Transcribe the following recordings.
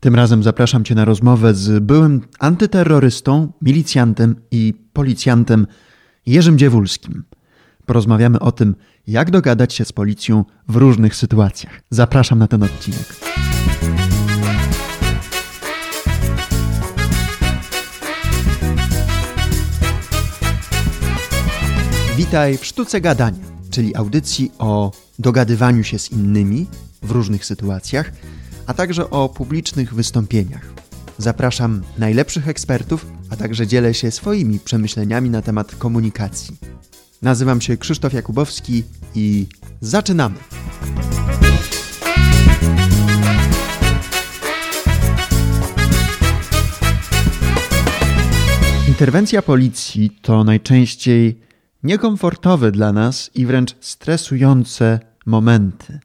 Tym razem zapraszam Cię na rozmowę z byłym antyterrorystą, milicjantem i policjantem Jerzym Dziewulskim. Porozmawiamy o tym, jak dogadać się z policją w różnych sytuacjach. Zapraszam na ten odcinek. Witaj w Sztuce Gadania, czyli audycji o dogadywaniu się z innymi w różnych sytuacjach, a także o publicznych wystąpieniach. Zapraszam najlepszych ekspertów, a także dzielę się swoimi przemyśleniami na temat komunikacji. Nazywam się Krzysztof Jakubowski i zaczynamy! Interwencja policji to najczęściej niekomfortowe dla nas i wręcz stresujące momenty.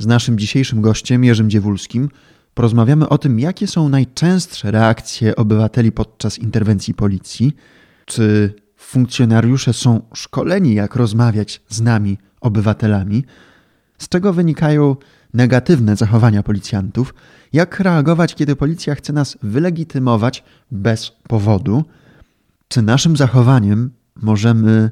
Z naszym dzisiejszym gościem, Jerzym Dziewulskim, porozmawiamy o tym, jakie są najczęstsze reakcje obywateli podczas interwencji policji, czy funkcjonariusze są szkoleni, jak rozmawiać z nami, obywatelami, z czego wynikają negatywne zachowania policjantów, jak reagować, kiedy policja chce nas wylegitymować bez powodu, czy naszym zachowaniem możemy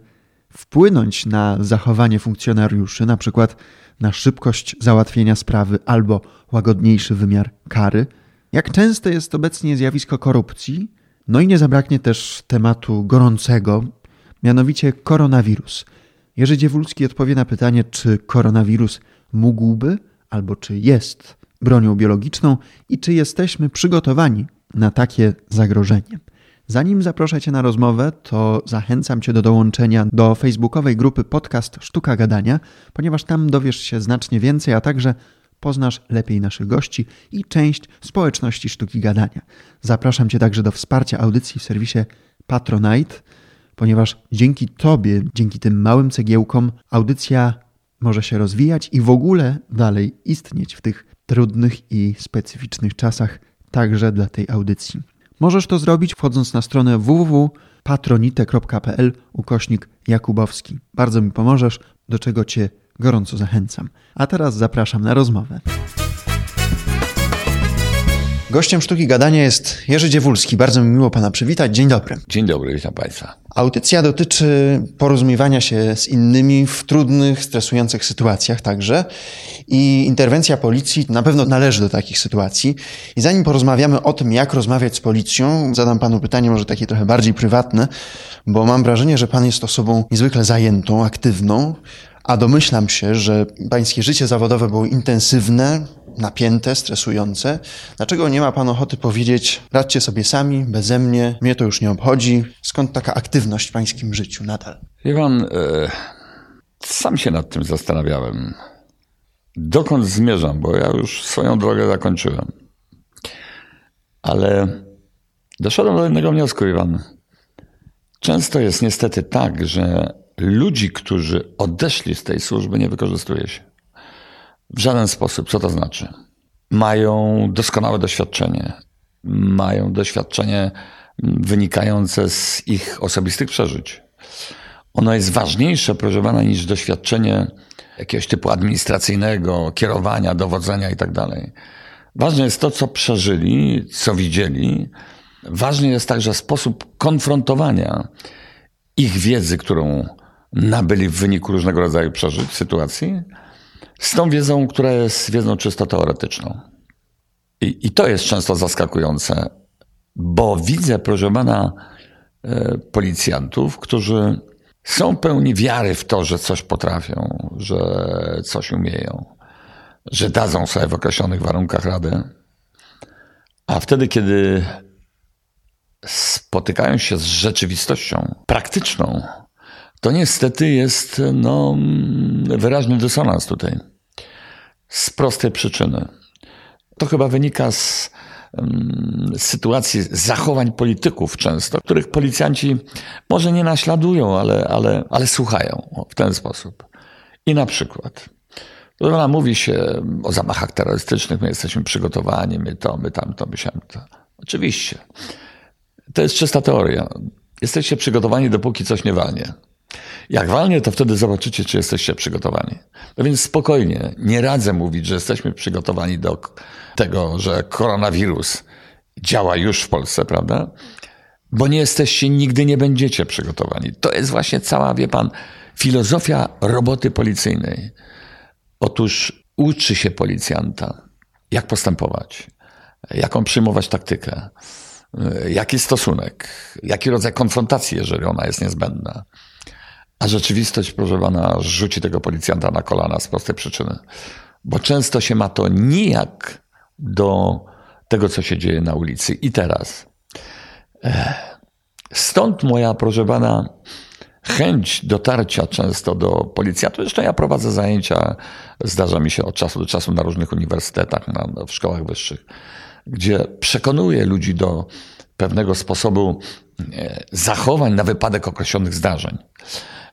wpłynąć na zachowanie funkcjonariuszy, na przykład na szybkość załatwienia sprawy albo łagodniejszy wymiar kary. Jak częste jest obecnie zjawisko korupcji? No i nie zabraknie też tematu gorącego, mianowicie koronawirus. Jerzy Dziewulski odpowie na pytanie, czy koronawirus mógłby albo czy jest bronią biologiczną i czy jesteśmy przygotowani na takie zagrożenie. Zanim zaproszę Cię na rozmowę, to zachęcam Cię do dołączenia do facebookowej grupy Podcast Sztuka Gadania, ponieważ tam dowiesz się znacznie więcej, a także poznasz lepiej naszych gości i część społeczności sztuki gadania. Zapraszam Cię także do wsparcia audycji w serwisie Patronite, ponieważ dzięki Tobie, dzięki tym małym cegiełkom, audycja może się rozwijać i w ogóle dalej istnieć w tych trudnych i specyficznych czasach, także dla tej audycji. Możesz to zrobić wchodząc na stronę www.patronite.pl ukośnik Jakubowski. Bardzo mi pomożesz, do czego Cię gorąco zachęcam. A teraz zapraszam na rozmowę. Gościem sztuki gadania jest Jerzy Dziewulski. Bardzo mi miło Pana przywitać. Dzień dobry. Dzień dobry, witam Państwa. Audycja dotyczy porozumiewania się z innymi w trudnych, stresujących sytuacjach także. I interwencja policji na pewno należy do takich sytuacji. I zanim porozmawiamy o tym, jak rozmawiać z policją, zadam Panu pytanie może takie trochę bardziej prywatne, bo mam wrażenie, że Pan jest osobą niezwykle zajętą, aktywną, a domyślam się, że Pańskie życie zawodowe było intensywne, napięte, stresujące. Dlaczego nie ma Pan ochoty powiedzieć, radźcie sobie sami, beze mnie, mnie to już nie obchodzi? Skąd taka aktywność w Pańskim życiu nadal? Iwan, e, sam się nad tym zastanawiałem. Dokąd zmierzam, bo ja już swoją drogę zakończyłem. Ale doszedłem do jednego wniosku, Iwan. Często jest niestety tak, że ludzi, którzy odeszli z tej służby, nie wykorzystuje się. W żaden sposób. Co to znaczy? Mają doskonałe doświadczenie. Mają doświadczenie wynikające z ich osobistych przeżyć. Ono jest ważniejsze, proszę pana, niż doświadczenie jakiegoś typu administracyjnego, kierowania, dowodzenia itd. Tak Ważne jest to, co przeżyli, co widzieli. Ważny jest także sposób konfrontowania ich wiedzy, którą nabyli w wyniku różnego rodzaju przeżyć, sytuacji, z tą wiedzą, która jest wiedzą czysto teoretyczną. I, i to jest często zaskakujące, bo widzę, proszę pana, e, policjantów, którzy są pełni wiary w to, że coś potrafią, że coś umieją, że dadzą sobie w określonych warunkach radę. A wtedy, kiedy spotykają się z rzeczywistością praktyczną, to niestety jest no, wyraźny dysonans tutaj. Z prostej przyczyny. To chyba wynika z sytuacji zachowań polityków często, których policjanci może nie naśladują, ale, ale, ale słuchają w ten sposób. I na przykład, ona mówi się o zamachach terrorystycznych, my jesteśmy przygotowani, my to, my tamto, my to. Oczywiście. To jest czysta teoria. Jesteście przygotowani, dopóki coś nie walnie. Jak walnie, to wtedy zobaczycie, czy jesteście przygotowani. No więc spokojnie, nie radzę mówić, że jesteśmy przygotowani do tego, że koronawirus działa już w Polsce, prawda? Bo nie jesteście, nigdy nie będziecie przygotowani. To jest właśnie cała, wie pan, filozofia roboty policyjnej. Otóż uczy się policjanta, jak postępować, jaką przyjmować taktykę, jaki stosunek, jaki rodzaj konfrontacji, jeżeli ona jest niezbędna. A rzeczywistość, proszę pana, rzuci tego policjanta na kolana z prostej przyczyny. Bo często się ma to nijak do tego, co się dzieje na ulicy. I teraz. Stąd moja, proszę pana, chęć dotarcia często do policjantów. Zresztą ja prowadzę zajęcia, zdarza mi się od czasu do czasu na różnych uniwersytetach, na, w szkołach wyższych, gdzie przekonuję ludzi do pewnego sposobu e, zachowań na wypadek określonych zdarzeń.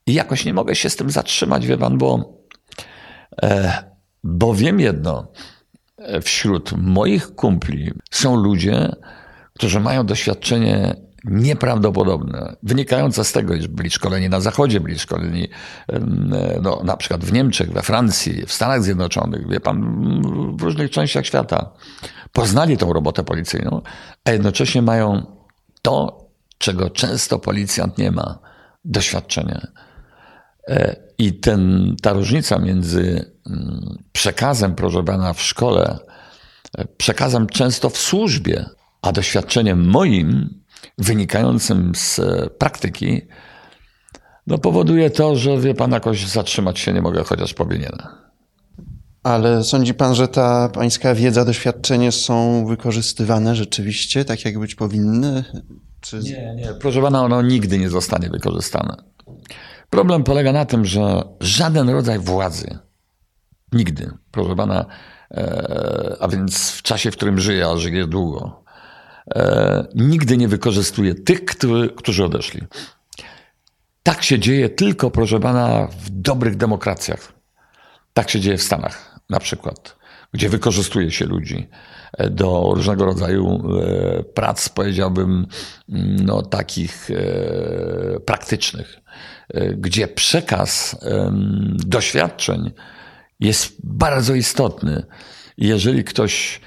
I jakoś nie mogę się z tym zatrzymać, wie pan, bo, e, bo wiem jedno. Wśród moich kumpli są ludzie, którzy mają doświadczenie nieprawdopodobne, wynikające z tego, że byli szkoleni na Zachodzie, byli szkoleni no, na przykład w Niemczech, we Francji, w Stanach Zjednoczonych, wie pan, w różnych częściach świata. Poznali tą robotę policyjną, a jednocześnie mają to, czego często policjant nie ma, doświadczenie. E, I ten, ta różnica między mm, przekazem, proszę pana, w szkole, e, przekazem często w służbie, a doświadczeniem moim, wynikającym z e, praktyki, no powoduje to, że wie pan, jakoś zatrzymać się nie mogę, chociaż powinien. Ale sądzi pan, że ta pańska wiedza, doświadczenie są wykorzystywane rzeczywiście tak, jak być powinny? Czy... Nie, nie. Proszę pana, ono nigdy nie zostanie wykorzystane. Problem polega na tym, że żaden rodzaj władzy, nigdy, proszę pana, e, a więc w czasie, w którym żyje, a żyje długo, e, nigdy nie wykorzystuje tych, którzy, którzy odeszli. Tak się dzieje tylko, proszę pana, w dobrych demokracjach. Tak się dzieje w Stanach na przykład, gdzie wykorzystuje się ludzi e, do różnego rodzaju prac, powiedziałbym, no, takich praktycznych. E, gdzie przekaz doświadczeń jest bardzo istotny. Jeżeli ktoś,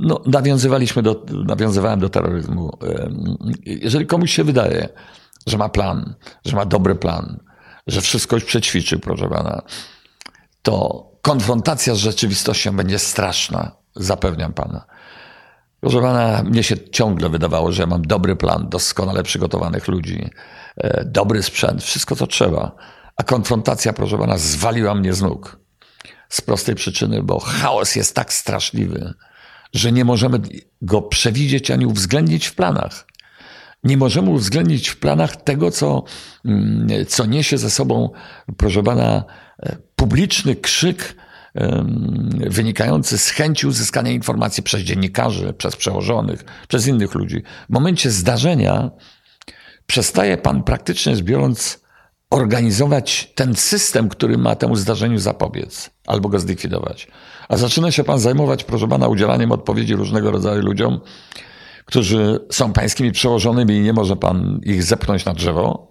no, nawiązywaliśmy do, nawiązywałem do terroryzmu, jeżeli komuś się wydaje, że ma plan, że ma dobry plan, że wszystko już przećwiczył, proszę pana, to konfrontacja z rzeczywistością będzie straszna, zapewniam pana. Proszę pana, mnie się ciągle wydawało, że ja mam dobry plan, doskonale przygotowanych ludzi, e, dobry sprzęt, wszystko co trzeba. A konfrontacja, proszę pana, zwaliła mnie z nóg. Z prostej przyczyny, bo chaos jest tak straszliwy, że nie możemy go przewidzieć ani uwzględnić w planach. Nie możemy uwzględnić w planach tego, co, mm, co niesie ze sobą, proszę pana, e, publiczny krzyk wynikający z chęci uzyskania informacji przez dziennikarzy, przez przełożonych, przez innych ludzi. W momencie zdarzenia przestaje pan praktycznie biorąc organizować ten system, który ma temu zdarzeniu zapobiec albo go zlikwidować. A zaczyna się pan zajmować, proszę pana, udzielaniem odpowiedzi różnego rodzaju ludziom, którzy są pańskimi przełożonymi i nie może pan ich zepchnąć na drzewo,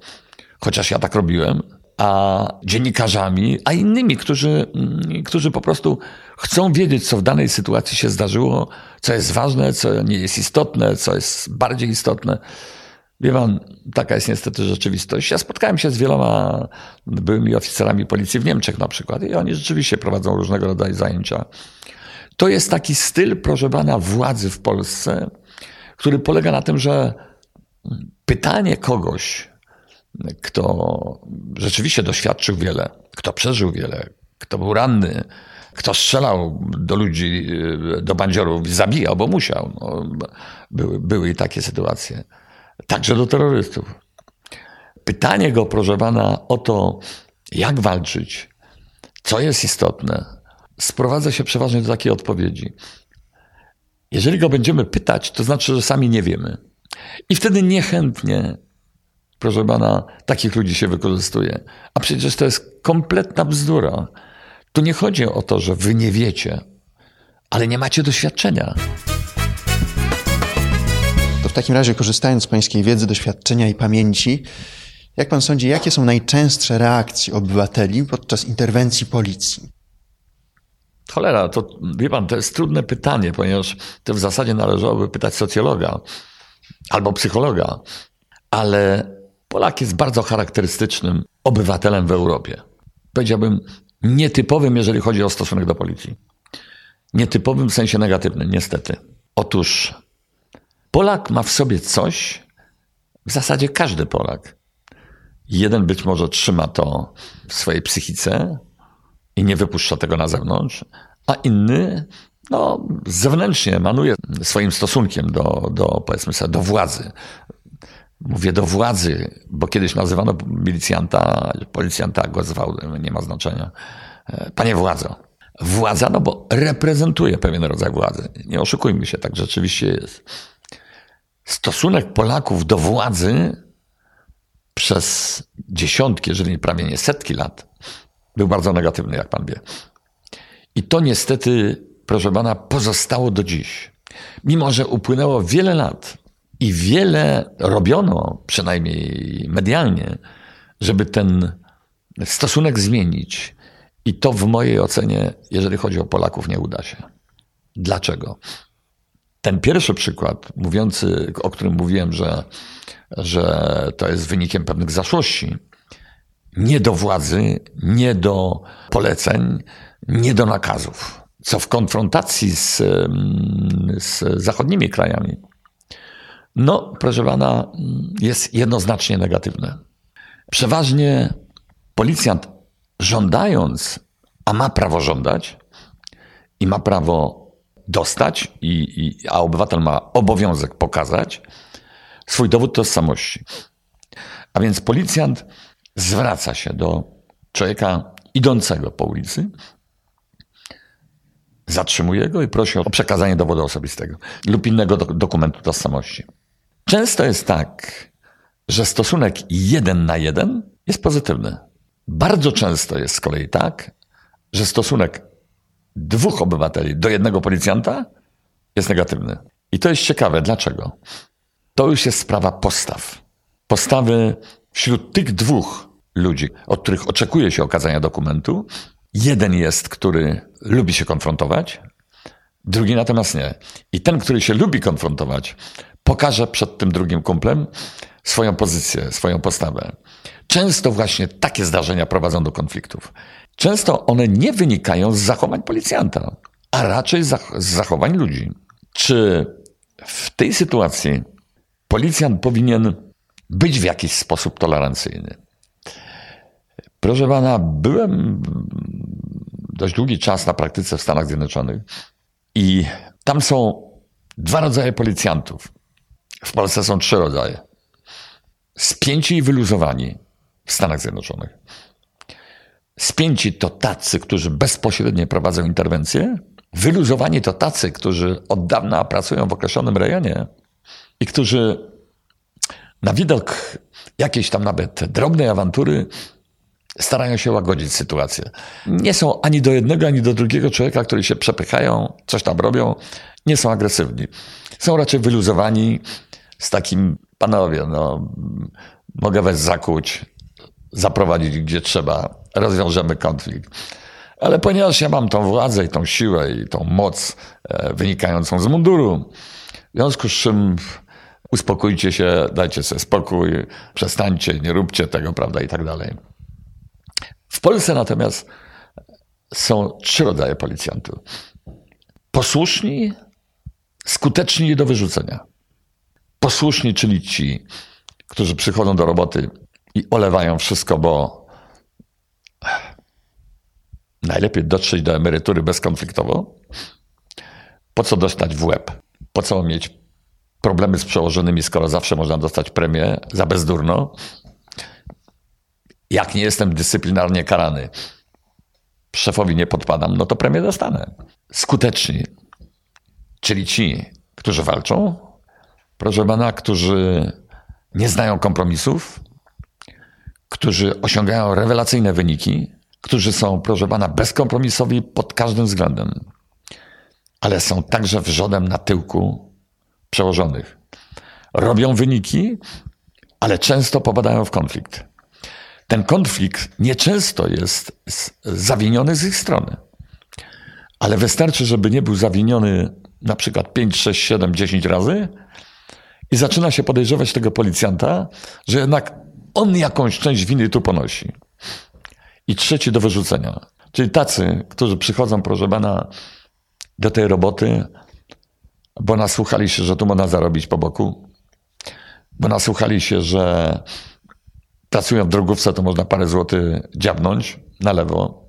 chociaż ja tak robiłem a dziennikarzami, a innymi, którzy, mm, którzy po prostu chcą wiedzieć, co w danej sytuacji się zdarzyło, co jest ważne, co nie jest istotne, co jest bardziej istotne. Wie pan, taka jest niestety rzeczywistość. Ja spotkałem się z wieloma byłymi oficerami policji w Niemczech na przykład i oni rzeczywiście prowadzą różnego rodzaju zajęcia. To jest taki styl, proszę pana, władzy w Polsce, który polega na tym, że pytanie kogoś, kto rzeczywiście doświadczył wiele, kto przeżył wiele, kto był ranny, kto strzelał do ludzi, do bandziorów zabijał, bo musiał. No, były, były i takie sytuacje. Także do terrorystów. Pytanie go, proszę pana, o to, jak walczyć, co jest istotne, sprowadza się przeważnie do takiej odpowiedzi. Jeżeli go będziemy pytać, to znaczy, że sami nie wiemy. I wtedy niechętnie Proszę pana, takich ludzi się wykorzystuje. A przecież to jest kompletna bzdura. Tu nie chodzi o to, że wy nie wiecie, ale nie macie doświadczenia. To w takim razie, korzystając z pańskiej wiedzy, doświadczenia i pamięci, Jak pan sądzi, jakie są najczęstsze reakcje obywateli podczas interwencji policji? Cholera, to wie pan, to jest trudne pytanie, ponieważ to w zasadzie należałoby pytać socjologa albo psychologa, ale Polak jest bardzo charakterystycznym obywatelem w Europie. Powiedziałbym nietypowym, jeżeli chodzi o stosunek do policji. Nietypowym w sensie negatywnym, niestety. Otóż Polak ma w sobie coś, w zasadzie każdy Polak. Jeden być może trzyma to w swojej psychice i nie wypuszcza tego na zewnątrz, a inny no, zewnętrznie emanuje swoim stosunkiem do, do, powiedzmy sobie, do władzy. Mówię do władzy, bo kiedyś nazywano milicjanta, policjanta go zwał, nie ma znaczenia. Panie władzo. Władza, no bo reprezentuje pewien rodzaj władzy. Nie oszukujmy się, tak rzeczywiście jest. Stosunek Polaków do władzy przez dziesiątki, jeżeli prawie nie setki lat, był bardzo negatywny, jak pan wie. I to niestety, proszę pana, pozostało do dziś. Mimo, że upłynęło wiele lat i wiele robiono, przynajmniej medialnie, żeby ten stosunek zmienić. I to w mojej ocenie, jeżeli chodzi o Polaków, nie uda się. Dlaczego? Ten pierwszy przykład, mówiący, o którym mówiłem, że, że to jest wynikiem pewnych zaszłości, nie do władzy, nie do poleceń, nie do nakazów. Co w konfrontacji z, z zachodnimi krajami, no, proszę pana, jest jednoznacznie negatywne. Przeważnie policjant żądając, a ma prawo żądać i ma prawo dostać, i, i, a obywatel ma obowiązek pokazać swój dowód tożsamości. A więc policjant zwraca się do człowieka idącego po ulicy, zatrzymuje go i prosi o przekazanie dowodu osobistego lub innego do, dokumentu tożsamości. Często jest tak, że stosunek jeden na jeden jest pozytywny. Bardzo często jest z kolei tak, że stosunek dwóch obywateli do jednego policjanta jest negatywny. I to jest ciekawe. Dlaczego? To już jest sprawa postaw. Postawy wśród tych dwóch ludzi, od których oczekuje się okazania dokumentu. Jeden jest, który lubi się konfrontować, drugi natomiast nie. I ten, który się lubi konfrontować, pokaże przed tym drugim kumplem swoją pozycję, swoją postawę. Często właśnie takie zdarzenia prowadzą do konfliktów. Często one nie wynikają z zachowań policjanta, a raczej z zachowań ludzi. Czy w tej sytuacji policjant powinien być w jakiś sposób tolerancyjny? Proszę pana, byłem dość długi czas na praktyce w Stanach Zjednoczonych i tam są dwa rodzaje policjantów. W Polsce są trzy rodzaje. Spięci i wyluzowani w Stanach Zjednoczonych. Spięci to tacy, którzy bezpośrednio prowadzą interwencję. Wyluzowani to tacy, którzy od dawna pracują w określonym rejonie i którzy na widok jakiejś tam nawet drobnej awantury starają się łagodzić sytuację. Nie są ani do jednego, ani do drugiego człowieka, którzy się przepychają, coś tam robią, nie są agresywni. Są raczej wyluzowani z takim, panowie, no, mogę was zakuć, zaprowadzić gdzie trzeba, rozwiążemy konflikt. Ale ponieważ ja mam tą władzę i tą siłę i tą moc e, wynikającą z munduru, w związku z czym uspokójcie się, dajcie sobie spokój, przestańcie, nie róbcie tego, prawda, i tak dalej. W Polsce natomiast są trzy rodzaje policjantów. Posłuszni, skuteczni i do wyrzucenia. Posłuszni, czyli ci, którzy przychodzą do roboty i olewają wszystko, bo najlepiej dotrzeć do emerytury bezkonfliktowo. Po co dostać w łeb? Po co mieć problemy z przełożonymi, skoro zawsze można dostać premię za bezdurno? Jak nie jestem dyscyplinarnie karany, szefowi nie podpadam, no to premię dostanę. Skuteczni, czyli ci, którzy walczą, proszę pana, którzy nie znają kompromisów, którzy osiągają rewelacyjne wyniki, którzy są, proszę pana, bezkompromisowi pod każdym względem, ale są także wrzodem na tyłku przełożonych. Robią wyniki, ale często popadają w konflikt. Ten konflikt nieczęsto jest zawiniony z ich strony. Ale wystarczy, żeby nie był zawiniony na przykład 5, 6, 7, 10 razy i zaczyna się podejrzewać tego policjanta, że jednak on jakąś część winy tu ponosi. I trzeci do wyrzucenia. Czyli tacy, którzy przychodzą, proszę pana, do tej roboty, bo nasłuchali się, że tu można zarobić po boku, bo nasłuchali się, że pracują w drogówce, to można parę złotych dziabnąć na lewo,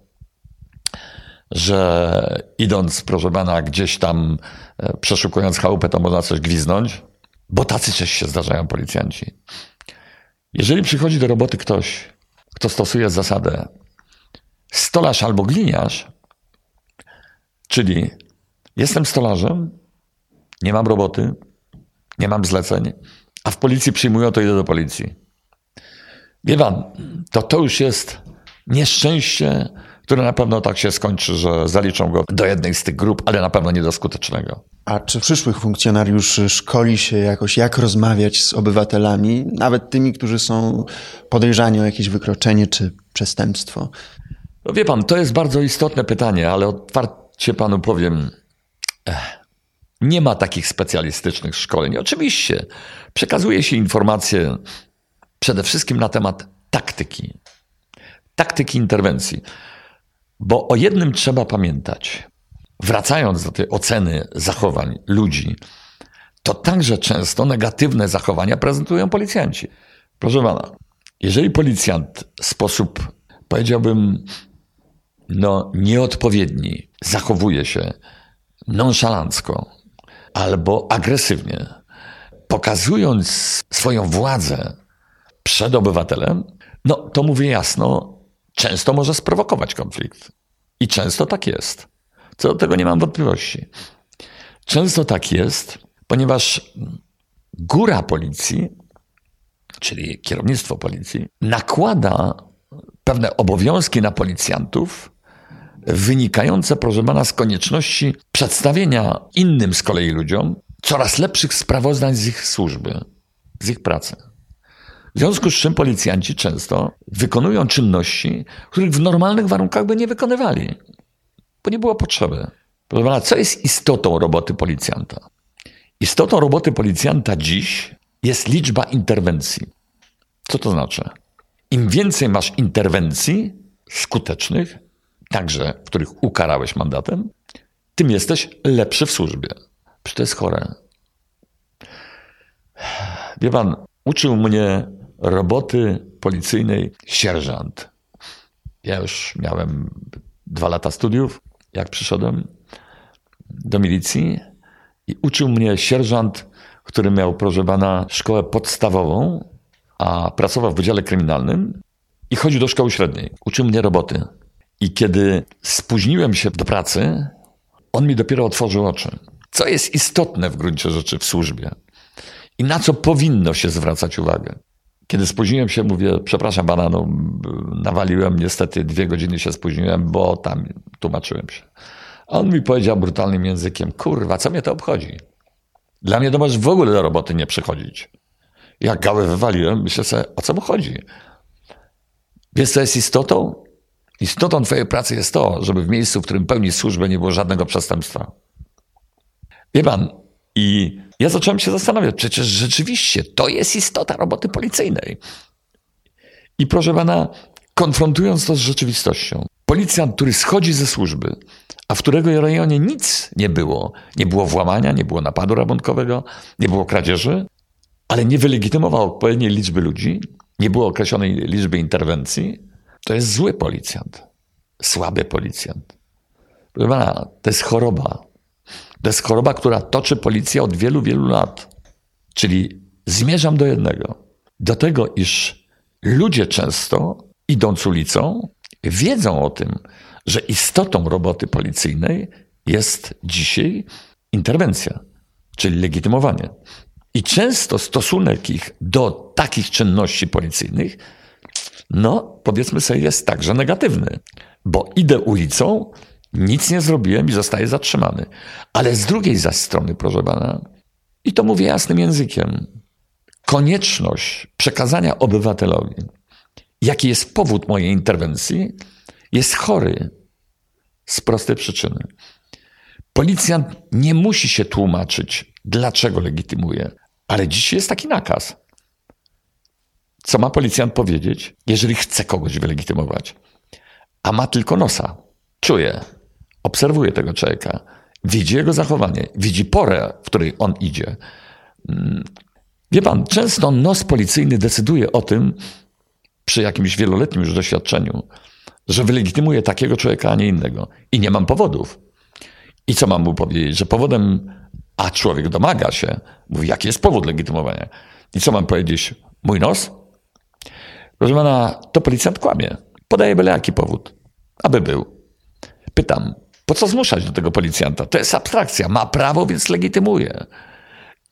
że idąc, proszę pana, gdzieś tam e, przeszukując chałupę, to można coś gwiznąć, bo tacy też się zdarzają policjanci. Jeżeli przychodzi do roboty ktoś, kto stosuje zasadę stolarz albo gliniarz, czyli jestem stolarzem, nie mam roboty, nie mam zleceń, a w policji przyjmują, to idę do policji. Wie pan, to to już jest nieszczęście, które na pewno tak się skończy, że zaliczą go do jednej z tych grup, ale na pewno nie do skutecznego. A czy przyszłych funkcjonariuszy szkoli się jakoś, jak rozmawiać z obywatelami, nawet tymi, którzy są podejrzani o jakieś wykroczenie czy przestępstwo? No wie pan, to jest bardzo istotne pytanie, ale otwarcie panu powiem. Ech, nie ma takich specjalistycznych szkoleń. Oczywiście przekazuje się informacje przede wszystkim na temat taktyki, taktyki interwencji. Bo o jednym trzeba pamiętać. Wracając do tej oceny zachowań ludzi, to także często negatywne zachowania prezentują policjanci. Proszę pana, jeżeli policjant w sposób, powiedziałbym, no, nieodpowiedni zachowuje się nonszalancko albo agresywnie, pokazując swoją władzę przed obywatelem, no to mówię jasno, często może sprowokować konflikt. I często tak jest. Co do tego nie mam wątpliwości. Często tak jest, ponieważ góra policji, czyli kierownictwo policji, nakłada pewne obowiązki na policjantów, wynikające, proszę pana, z konieczności przedstawienia innym z kolei ludziom coraz lepszych sprawozdań z ich służby, z ich pracy. W związku z czym policjanci często wykonują czynności, których w normalnych warunkach by nie wykonywali, bo nie było potrzeby. Proszę pana, co jest istotą roboty policjanta? Istotą roboty policjanta dziś jest liczba interwencji. Co to znaczy? Im więcej masz interwencji skutecznych, także których ukarałeś mandatem, tym jesteś lepszy w służbie. Przecież to jest chore. Wie pan, uczył mnie roboty policyjnej sierżant. Ja już miałem dwa lata studiów, jak przyszedłem do milicji i uczył mnie sierżant, który miał, proszę pana, szkołę podstawową, a pracował w Wydziale Kryminalnym i chodził do szkoły średniej. Uczył mnie roboty. I kiedy spóźniłem się do pracy, on mi dopiero otworzył oczy. Co jest istotne w gruncie rzeczy w służbie i na co powinno się zwracać uwagę. Kiedy spóźniłem się, mówię, przepraszam pana, no, nawaliłem, niestety dwie godziny się spóźniłem, bo tam tłumaczyłem się. On mi powiedział brutalnym językiem, kurwa, co mnie to obchodzi? Dla mnie to możesz w ogóle do roboty nie przychodzić. Jak gałę wywaliłem, myślę sobie, o co mu chodzi? Wiesz, co jest istotą? Istotą twojej pracy jest to, żeby w miejscu, w którym pełni służbę, nie było żadnego przestępstwa. Wie pan, i ja zacząłem się zastanawiać, przecież rzeczywiście to jest istota roboty policyjnej. I proszę pana, konfrontując to z rzeczywistością, policjant, który schodzi ze służby, a w którego rejonie nic nie było, nie było włamania, nie było napadu rabunkowego, nie było kradzieży, ale nie wylegitymował odpowiedniej liczby ludzi, nie było określonej liczby interwencji, to jest zły policjant, słaby policjant. Proszę pana, to jest choroba. To jest choroba, która toczy policję od wielu, wielu lat. Czyli zmierzam do jednego. Do tego, iż ludzie często, idąc ulicą, wiedzą o tym, że istotą roboty policyjnej jest dzisiaj interwencja, czyli legitymowanie. I często stosunek ich do takich czynności policyjnych, no powiedzmy sobie, jest także negatywny, bo idę ulicą, nic nie zrobiłem i zostaję zatrzymany. Ale z drugiej zaś strony, proszę pana, i to mówię jasnym językiem, konieczność przekazania obywatelowi, jaki jest powód mojej interwencji, jest chory z prostej przyczyny. Policjant nie musi się tłumaczyć, dlaczego legitymuje, ale dziś jest taki nakaz. Co ma policjant powiedzieć, jeżeli chce kogoś wylegitymować? A ma tylko nosa. Czuje, obserwuje tego człowieka, widzi jego zachowanie, widzi porę, w której on idzie. Mm. Wie pan, często nos policyjny decyduje o tym, przy jakimś wieloletnim już doświadczeniu, że wylegitymuje takiego człowieka, a nie innego. I nie mam powodów. I co mam mu powiedzieć? Że powodem, a człowiek domaga się, mówi, jaki jest powód legitymowania. I co mam powiedzieć? Mój nos? Proszę pana, to policjant kłamie. Podaje byle jaki powód. Aby był. Pytam, po co zmuszać do tego policjanta? To jest abstrakcja. Ma prawo, więc legitymuje.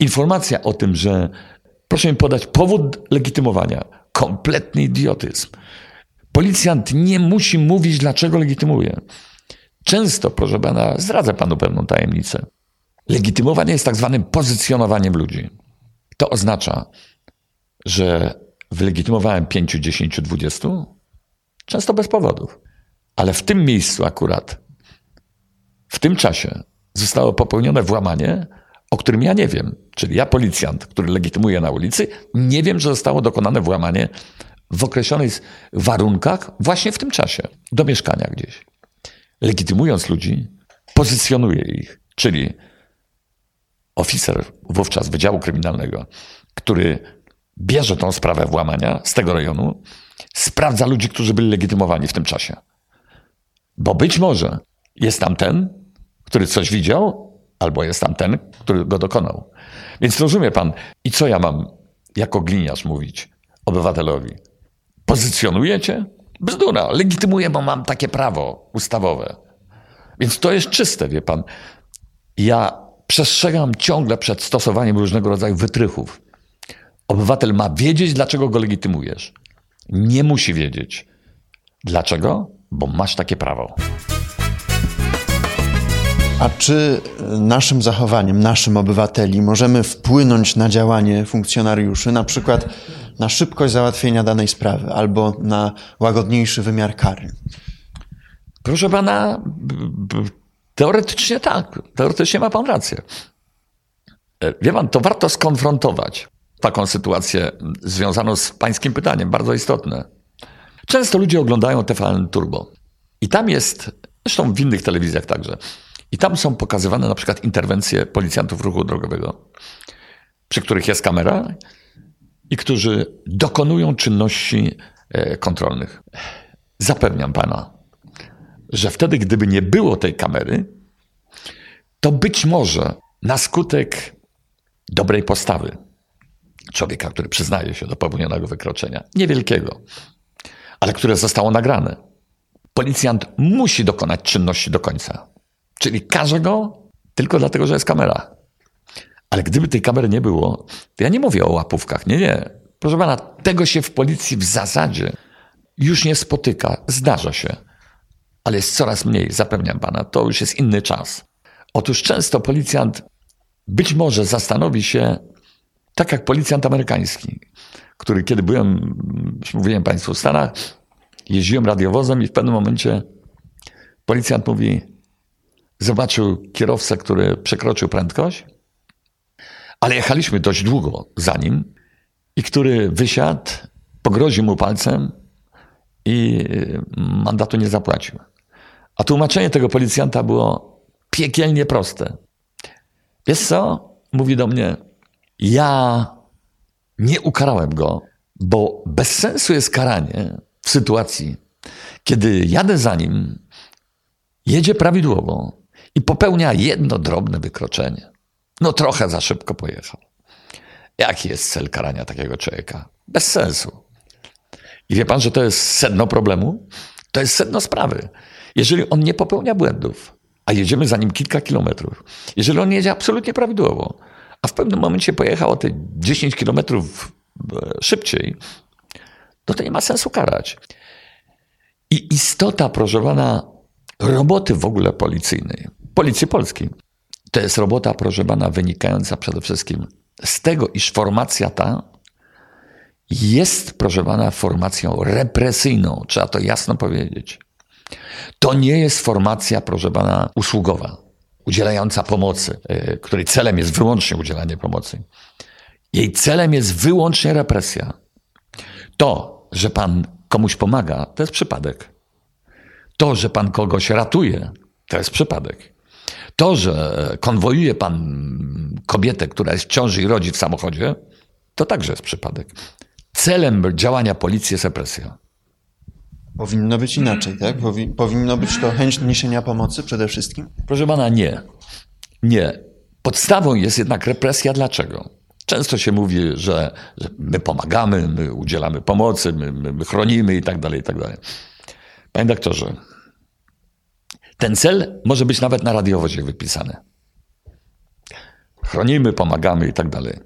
Informacja o tym, że proszę mi podać powód legitymowania. Kompletny idiotyzm. Policjant nie musi mówić, dlaczego legitymuje. Często, proszę pana, zdradzę panu pewną tajemnicę. Legitymowanie jest tak zwanym pozycjonowaniem ludzi. To oznacza, że wylegitymowałem 5, 10, 20, często bez powodów. Ale w tym miejscu akurat, w tym czasie zostało popełnione włamanie, o którym ja nie wiem. Czyli ja, policjant, który legitymuje na ulicy, nie wiem, że zostało dokonane włamanie w określonych warunkach właśnie w tym czasie, do mieszkania gdzieś. Legitymując ludzi, pozycjonuje ich, czyli oficer wówczas Wydziału Kryminalnego, który bierze tą sprawę włamania z tego rejonu, sprawdza ludzi, którzy byli legitymowani w tym czasie. Bo być może jest tam ten, który coś widział, albo jest tam ten, który go dokonał. Więc rozumie pan, i co ja mam jako gliniarz mówić obywatelowi? Pozycjonujecie? Bzdura, legitymuję, bo mam takie prawo ustawowe. Więc to jest czyste, wie pan. Ja przestrzegam ciągle przed stosowaniem różnego rodzaju wytrychów. Obywatel ma wiedzieć, dlaczego go legitymujesz. Nie musi wiedzieć. Dlaczego? Bo masz takie prawo. A czy naszym zachowaniem, naszym obywateli, możemy wpłynąć na działanie funkcjonariuszy, na przykład na szybkość załatwienia danej sprawy albo na łagodniejszy wymiar kary? Proszę pana, teoretycznie tak. Teoretycznie ma pan rację. E, wie pan, to warto skonfrontować taką sytuację związaną z pańskim pytaniem, bardzo istotne. Często ludzie oglądają TVN Turbo i tam jest, zresztą w innych telewizjach także, i tam są pokazywane na przykład interwencje policjantów ruchu drogowego, przy których jest kamera i którzy dokonują czynności e, kontrolnych. Zapewniam pana, że wtedy, gdyby nie było tej kamery, to być może na skutek dobrej postawy człowieka, który przyznaje się do popełnionego wykroczenia, niewielkiego, ale które zostało nagrane, policjant musi dokonać czynności do końca. Czyli każe go tylko dlatego, że jest kamera. Ale gdyby tej kamery nie było, to ja nie mówię o łapówkach. Nie, nie. Proszę pana, tego się w policji w zasadzie już nie spotyka. Zdarza się. Ale jest coraz mniej, zapewniam pana. To już jest inny czas. Otóż często policjant być może zastanowi się, tak jak policjant amerykański, który kiedy byłem, już mówiłem Państwu, w Stanach, jeździłem radiowozem i w pewnym momencie policjant mówi, zobaczył kierowcę, który przekroczył prędkość, ale jechaliśmy dość długo za nim i który wysiadł, pogroził mu palcem i y, mandatu nie zapłacił. A tłumaczenie tego policjanta było piekielnie proste. Wiesz co? Mówi do mnie, ja nie ukarałem go, bo bez sensu jest karanie w sytuacji, kiedy jadę za nim, jedzie prawidłowo i popełnia jedno drobne wykroczenie. No trochę za szybko pojechał. Jaki jest cel karania takiego człowieka? Bez sensu. I wie pan, że to jest sedno problemu? To jest sedno sprawy. Jeżeli on nie popełnia błędów, a jedziemy za nim kilka kilometrów, jeżeli on jedzie absolutnie prawidłowo, a w pewnym momencie pojechał o te 10 kilometrów e, szybciej, to to nie ma sensu karać. I istota, proszę pana, roboty w ogóle policyjnej, policji polskiej, to jest robota, proszę pana, wynikająca przede wszystkim z tego, iż formacja ta jest, proszę pana, formacją represyjną. Trzeba to jasno powiedzieć. To nie jest formacja, proszę pana, usługowa, udzielająca pomocy, e, której celem jest wyłącznie udzielanie pomocy. Jej celem jest wyłącznie represja. To, że pan komuś pomaga, to jest przypadek. To, że pan kogoś ratuje, to jest przypadek. To, że konwojuje pan kobietę, która jest w ciąży i rodzi w samochodzie, to także jest przypadek. Celem działania policji jest represja. Powinno być inaczej, tak? Powi powinno być to chęć niesienia pomocy przede wszystkim? Proszę pana, nie. Nie. Podstawą jest jednak represja. Dlaczego? Często się mówi, że, że my pomagamy, my udzielamy pomocy, my, my, my chronimy i tak dalej, i tak dalej. Panie doktorze, ten cel może być nawet na radiowozie wypisany. Chronimy, pomagamy i tak dalej.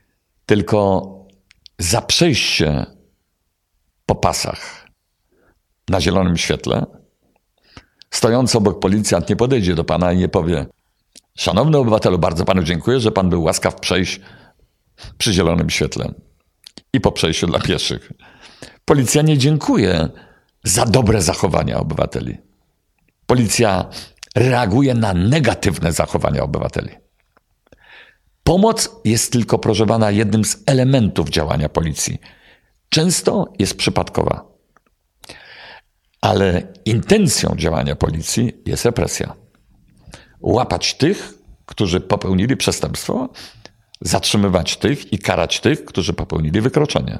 Tylko za przejście po pasach na zielonym świetle, stojący obok policjant nie podejdzie do pana i nie powie: Szanowny obywatelu, bardzo panu dziękuję, że pan był łaskaw przejść przy zielonym świetle i po przejściu dla pieszych. Policja nie dziękuję za dobre zachowania obywateli. Policja reaguje na negatywne zachowania obywateli. Pomoc jest tylko, proszę pana, jednym z elementów działania policji. Często jest przypadkowa. Ale intencją działania policji jest represja. Łapać tych, którzy popełnili przestępstwo, zatrzymywać tych i karać tych, którzy popełnili wykroczenie.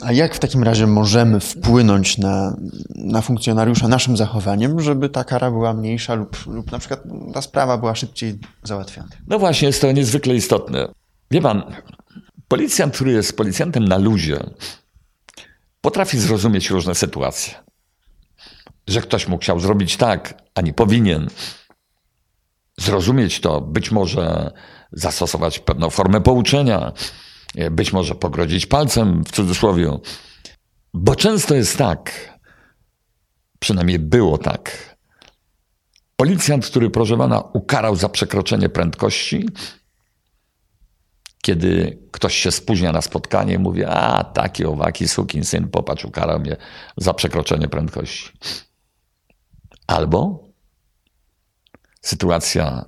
A jak w takim razie możemy wpłynąć na, na funkcjonariusza naszym zachowaniem, żeby ta kara była mniejsza lub, lub na przykład ta sprawa była szybciej załatwiona? No właśnie, jest to niezwykle istotne. Wie pan, policjant, który jest policjantem na luzie, potrafi zrozumieć różne sytuacje. Że ktoś mu chciał zrobić tak, a nie powinien. Zrozumieć to, być może zastosować pewną formę pouczenia, być może pogrodzić palcem w cudzysłowie. Bo często jest tak, przynajmniej było tak. Policjant, który proszę pana ukarał za przekroczenie prędkości, kiedy ktoś się spóźnia na spotkanie, mówi, a taki owaki, sukin syn, popatrz, ukarał mnie za przekroczenie prędkości. Albo sytuacja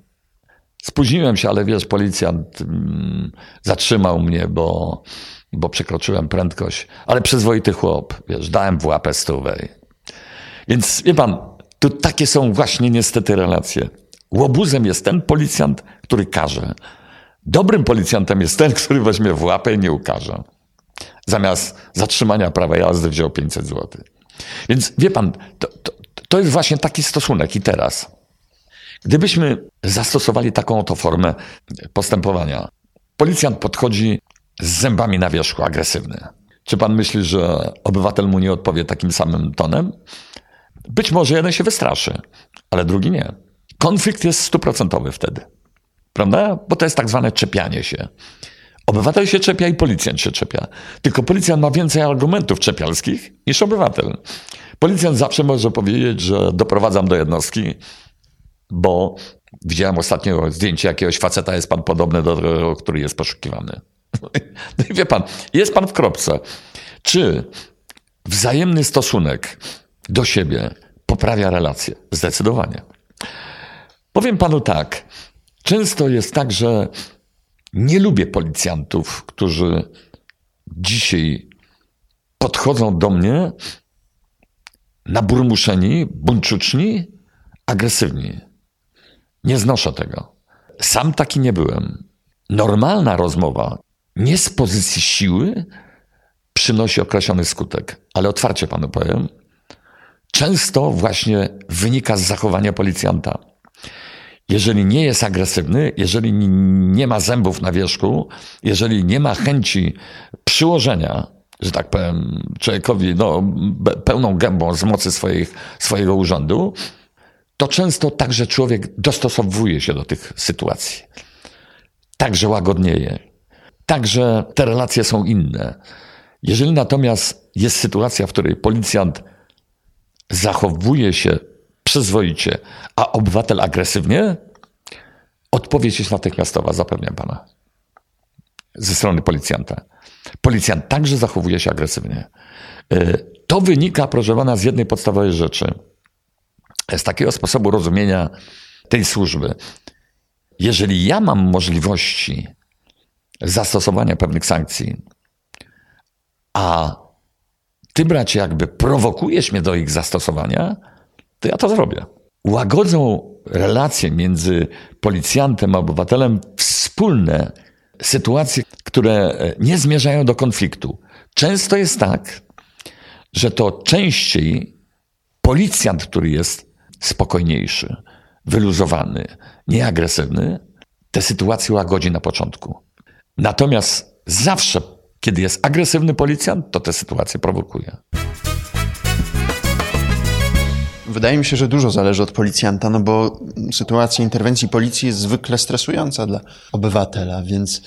Spóźniłem się, ale wiesz, policjant mm, zatrzymał mnie, bo, bo przekroczyłem prędkość. Ale przyzwoity chłop, wiesz, dałem w łapę stówę. Więc wie pan, tu takie są właśnie niestety relacje. Łobuzem jest ten policjant, który każe. Dobrym policjantem jest ten, który weźmie w łapę i nie ukaże. Zamiast zatrzymania prawa jazdy wziął 500 zł. Więc wie pan, to, to, to jest właśnie taki stosunek i teraz. Gdybyśmy zastosowali taką oto formę postępowania, policjant podchodzi z zębami na wierzchu, agresywny. Czy pan myśli, że obywatel mu nie odpowie takim samym tonem? Być może jeden się wystraszy, ale drugi nie. Konflikt jest stuprocentowy wtedy. Prawda? Bo to jest tak zwane czepianie się. Obywatel się czepia i policjant się czepia. Tylko policjant ma więcej argumentów czepialskich niż obywatel. Policjant zawsze może powiedzieć, że doprowadzam do jednostki, bo widziałem ostatnio zdjęcie jakiegoś faceta, jest pan podobny do tego, który jest poszukiwany. No i wie pan, jest pan w kropce. Czy wzajemny stosunek do siebie poprawia relacje? Zdecydowanie. Powiem panu tak. Często jest tak, że nie lubię policjantów, którzy dzisiaj podchodzą do mnie naburmuszeni, buńczuczni, agresywni. Nie znoszę tego. Sam taki nie byłem. Normalna rozmowa, nie z pozycji siły, przynosi określony skutek. Ale otwarcie panu powiem, często właśnie wynika z zachowania policjanta. Jeżeli nie jest agresywny, jeżeli nie ma zębów na wierzchu, jeżeli nie ma chęci przyłożenia, że tak powiem, człowiekowi no, pełną gębą z mocy swoich, swojego urzędu, to często także człowiek dostosowuje się do tych sytuacji. Także łagodnieje. Także te relacje są inne. Jeżeli natomiast jest sytuacja, w której policjant zachowuje się przyzwoicie, a obywatel agresywnie, odpowiedź jest natychmiastowa, zapewniam pana, ze strony policjanta. Policjant także zachowuje się agresywnie. E, to wynika, proszę pana, z jednej podstawowej rzeczy. Z takiego sposobu rozumienia tej służby. Jeżeli ja mam możliwości zastosowania pewnych sankcji, a ty, bracie, jakby prowokujesz mnie do ich zastosowania, to ja to zrobię. Łagodzą relacje między policjantem a obywatelem wspólne sytuacje, które nie zmierzają do konfliktu. Często jest tak, że to częściej policjant, który jest spokojniejszy, wyluzowany, nieagresywny, te sytuacje łagodzi na początku. Natomiast zawsze, kiedy jest agresywny policjant, to te sytuacje prowokuje. Wydaje mi się, że dużo zależy od policjanta, no bo sytuacja interwencji policji jest zwykle stresująca dla obywatela, więc,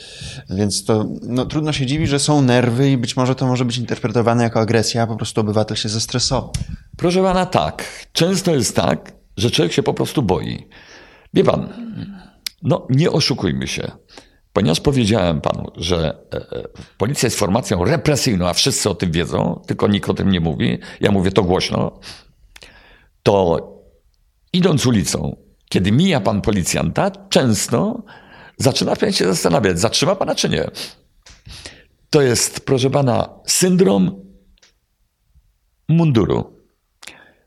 więc to no, trudno się dziwić, że są nerwy i być może to może być interpretowane jako agresja, a po prostu obywatel się zestresował. Proszę pana, tak. Często jest tak, że człowiek się po prostu boi. Wie pan, no nie oszukujmy się. Ponieważ powiedziałem panu, że e, e, policja jest formacją represyjną, a wszyscy o tym wiedzą, tylko nikt o tym nie mówi, ja mówię to głośno, to idąc ulicą, kiedy mija pan policjanta, często zaczyna pan się zastanawiać, zatrzyma pana czy nie. To jest, proszę pana, syndrom munduru.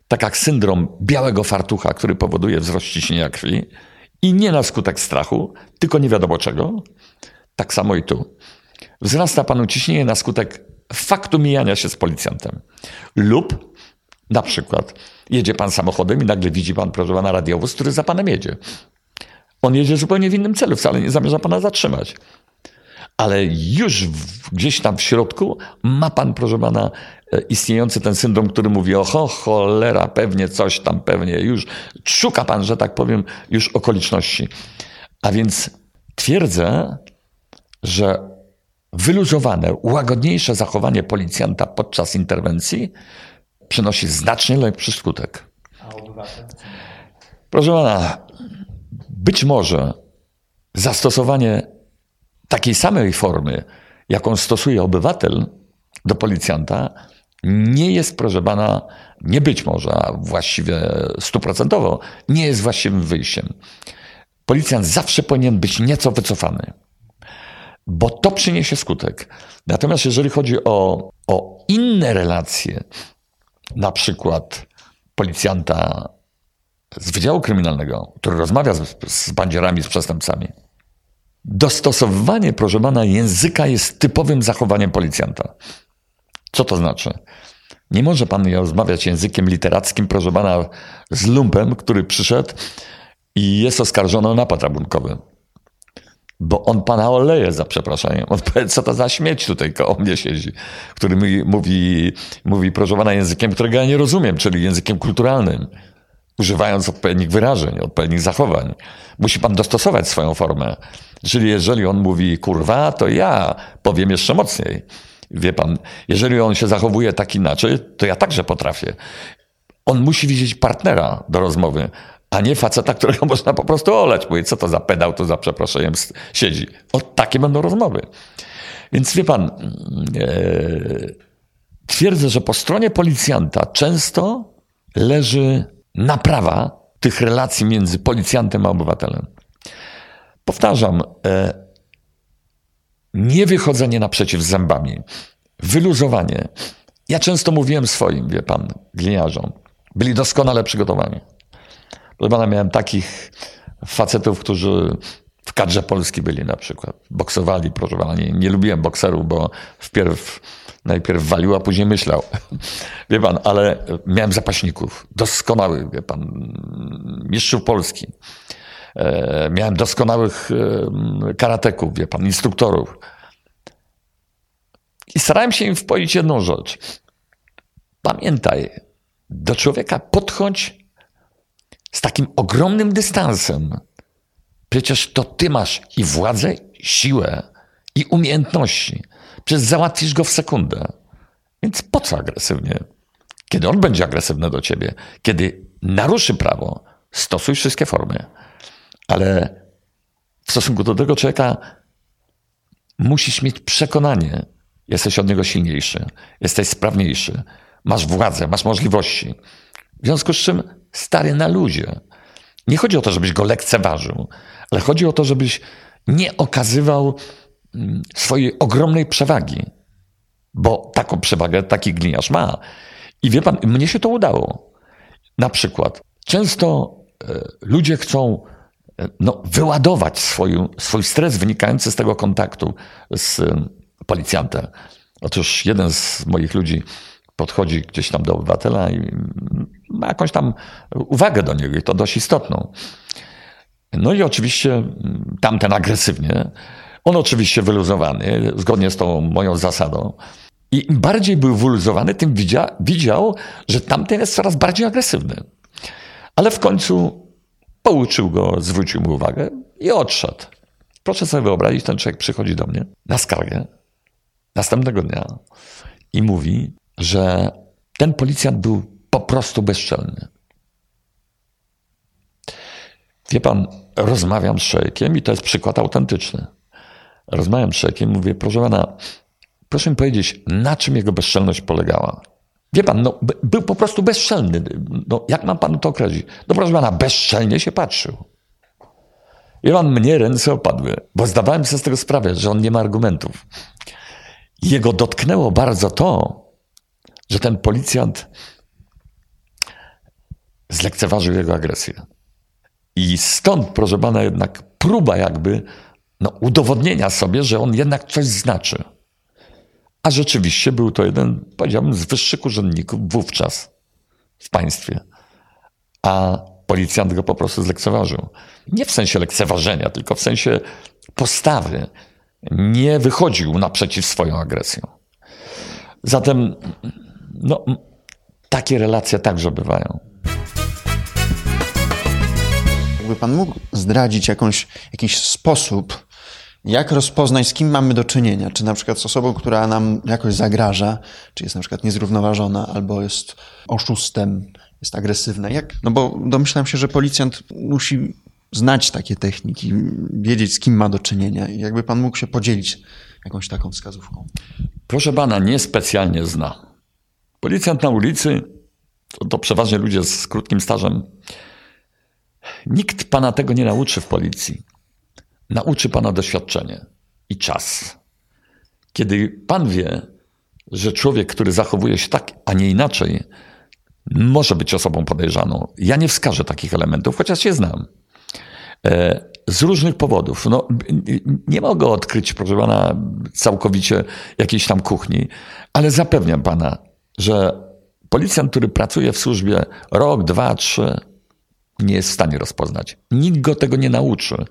Tak jak syndrom białego fartucha, który powoduje wzrost ciśnienia krwi i nie na skutek strachu, tylko nie wiadomo czego. Tak samo i tu. Wzrasta panu ciśnienie na skutek faktu mijania się z policjantem. Lub na przykład jedzie pan samochodem i nagle widzi pan, proszę pana, radiowóz, który za panem jedzie. On jedzie zupełnie w innym celu, wcale nie zamierza pana zatrzymać. Ale już w, gdzieś tam w środku ma pan, proszę pana, istniejący ten syndrom, który mówi, oho, cholera, pewnie coś tam, pewnie już szuka pan, że tak powiem, już okoliczności. A więc twierdzę, że wyluzowane, łagodniejsze zachowanie policjanta podczas interwencji przynosi znacznie lepszy skutek. Proszę pana, być może zastosowanie takiej samej formy, jaką stosuje obywatel do policjanta, nie jest, proszę pana, nie być może, a właściwie stuprocentowo, nie jest właściwym wyjściem. Policjant zawsze powinien być nieco wycofany, bo to przyniesie skutek. Natomiast jeżeli chodzi o, o inne relacje, na przykład policjanta z Wydziału Kryminalnego, który rozmawia z, z z przestępcami, dostosowywanie, proszę pana, języka jest typowym zachowaniem policjanta. Co to znaczy? Nie może pan rozmawiać językiem literackim, proszę pana, z lumpem, który przyszedł i jest oskarżony o napad rabunkowy. Bo on pana oleje za przeproszeniem. On powie, co to za śmieć tutaj koło mnie siedzi, który mówi, mówi proszę pana, językiem, którego ja nie rozumiem, czyli językiem kulturalnym, używając odpowiednich wyrażeń, odpowiednich zachowań. Musi pan dostosować swoją formę. Czyli jeżeli on mówi kurwa, to ja powiem jeszcze mocniej. Wie pan, jeżeli on się zachowuje tak inaczej, to ja także potrafię. On musi widzieć partnera do rozmowy, a nie faceta, którego można po prostu oleć. Mówi, co to za pedał, to za przeproszeniem siedzi. O takie będą rozmowy. Więc wie pan, e, twierdzę, że po stronie policjanta często leży naprawa tych relacji między policjantem a obywatelem. Powtarzam, e, nie wychodzenie naprzeciw zębami, wyluzowanie. Ja często mówiłem swoim, wie pan, gliniarzom. Byli doskonale przygotowani. Proszę pana, miałem takich facetów, którzy w kadrze Polski byli na przykład. Boksowali, proszę pana. Nie, nie lubiłem bokserów, bo wpierw, najpierw walił, a później myślał. Wie pan, ale miałem zapaśników. Doskonałych, wie pan, mistrzów Polski. E, miałem doskonałych e, karateków, wie pan, instruktorów. I starałem się im wpoić jedną rzecz. Pamiętaj, do człowieka podchodź z takim ogromnym dystansem. Przecież to ty masz i władzę, siłę, i umiejętności. Przecież załatwisz go w sekundę. Więc po co agresywnie? Kiedy on będzie agresywny do ciebie, kiedy naruszy prawo, stosuj wszystkie formy. Ale w stosunku do tego człowieka musisz mieć przekonanie, Jesteś od niego silniejszy, jesteś sprawniejszy, masz władzę, masz możliwości. W związku z czym stary na luzie. Nie chodzi o to, żebyś go lekceważył, ale chodzi o to, żebyś nie okazywał mm, swojej ogromnej przewagi, bo taką przewagę taki gliniarz ma. I wie pan, mnie się to udało. Na przykład, często e, ludzie chcą no, wyładować swój, swój stres wynikający z tego kontaktu z e, policjantem. Otóż jeden z moich ludzi podchodzi gdzieś tam do obywatela i ma jakąś tam uwagę do niego i to dość istotną. No i oczywiście tamten agresywnie, on oczywiście wyluzowany, zgodnie z tą moją zasadą. I im bardziej był wyluzowany, tym widział, widział, że tamten jest coraz bardziej agresywny. Ale w końcu pouczył go, zwrócił mu uwagę i odszedł. Proszę sobie wyobrazić, ten człowiek przychodzi do mnie na skargę następnego dnia i mówi, że ten policjant był po prostu bezczelny. Wie pan, rozmawiam z człowiekiem i to jest przykład autentyczny. Rozmawiam z człowiekiem, mówię, proszę pana, proszę mi powiedzieć, na czym jego bezczelność polegała? Wie pan, no, był po prostu bezczelny. No, jak mam panu to określić? No proszę pana, bezczelnie się patrzył. I pan, mnie ręce opadły, bo zdawałem sobie z tego sprawę, że on nie ma argumentów. Jego dotknęło bardzo to, że ten policjant zlekceważył jego agresję. I stąd, proszę pana, jednak próba jakby no, udowodnienia sobie, że on jednak coś znaczy. A rzeczywiście był to jeden, powiedziałbym, z wyższych urzędników wówczas w państwie. A policjant go po prostu zlekceważył. Nie w sensie lekceważenia, tylko w sensie postawy. Nie wychodził naprzeciw swoją agresją. Zatem no, takie relacje także bywają. Jakby pan mógł zdradzić jakąś, jakiś sposób, jak rozpoznać, z kim mamy do czynienia? Czy na przykład z osobą, która nam jakoś zagraża, czy jest na przykład niezrównoważona, albo jest oszustem, jest agresywna? Jak? No bo domyślam się, że policjant musi znać takie techniki, wiedzieć, z kim ma do czynienia. I jakby pan mógł się podzielić jakąś taką wskazówką. Proszę pana, niespecjalnie zna. Policjant na ulicy to, to przeważnie ludzie z krótkim stażem. Nikt pana tego nie nauczy w policji. Nauczy pana doświadczenie i czas. Kiedy pan wie, że człowiek, który zachowuje się tak, a nie inaczej, może być osobą podejrzaną. Ja nie wskażę takich elementów, chociaż się znam. E, z różnych powodów. No, nie mogę odkryć, proszę pana, całkowicie jakiejś tam kuchni, ale zapewniam pana, że policjant, który pracuje w służbie rok, dwa, trzy, nie jest w stanie rozpoznać. Nikt go tego nie nauczy,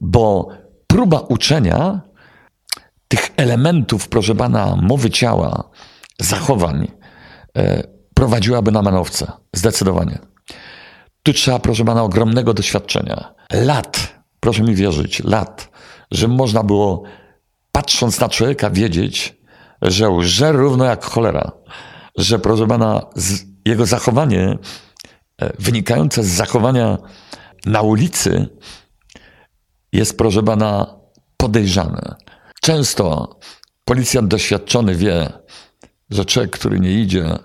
bo próba uczenia tych elementów, proszę pana, mowy ciała, zachowań, e, prowadziłaby na manowce. Zdecydowanie. Tu trzeba, proszę pana, ogromnego doświadczenia. Lat, proszę mi wierzyć, lat, że można było, patrząc na człowieka, wiedzieć, że łże równo jak cholera. Że, proszę pana, jego zachowanie e, wynikające z zachowania na ulicy jest, proszę pana, podejrzane. Często policjant doświadczony wie, że człowiek, który nie idzie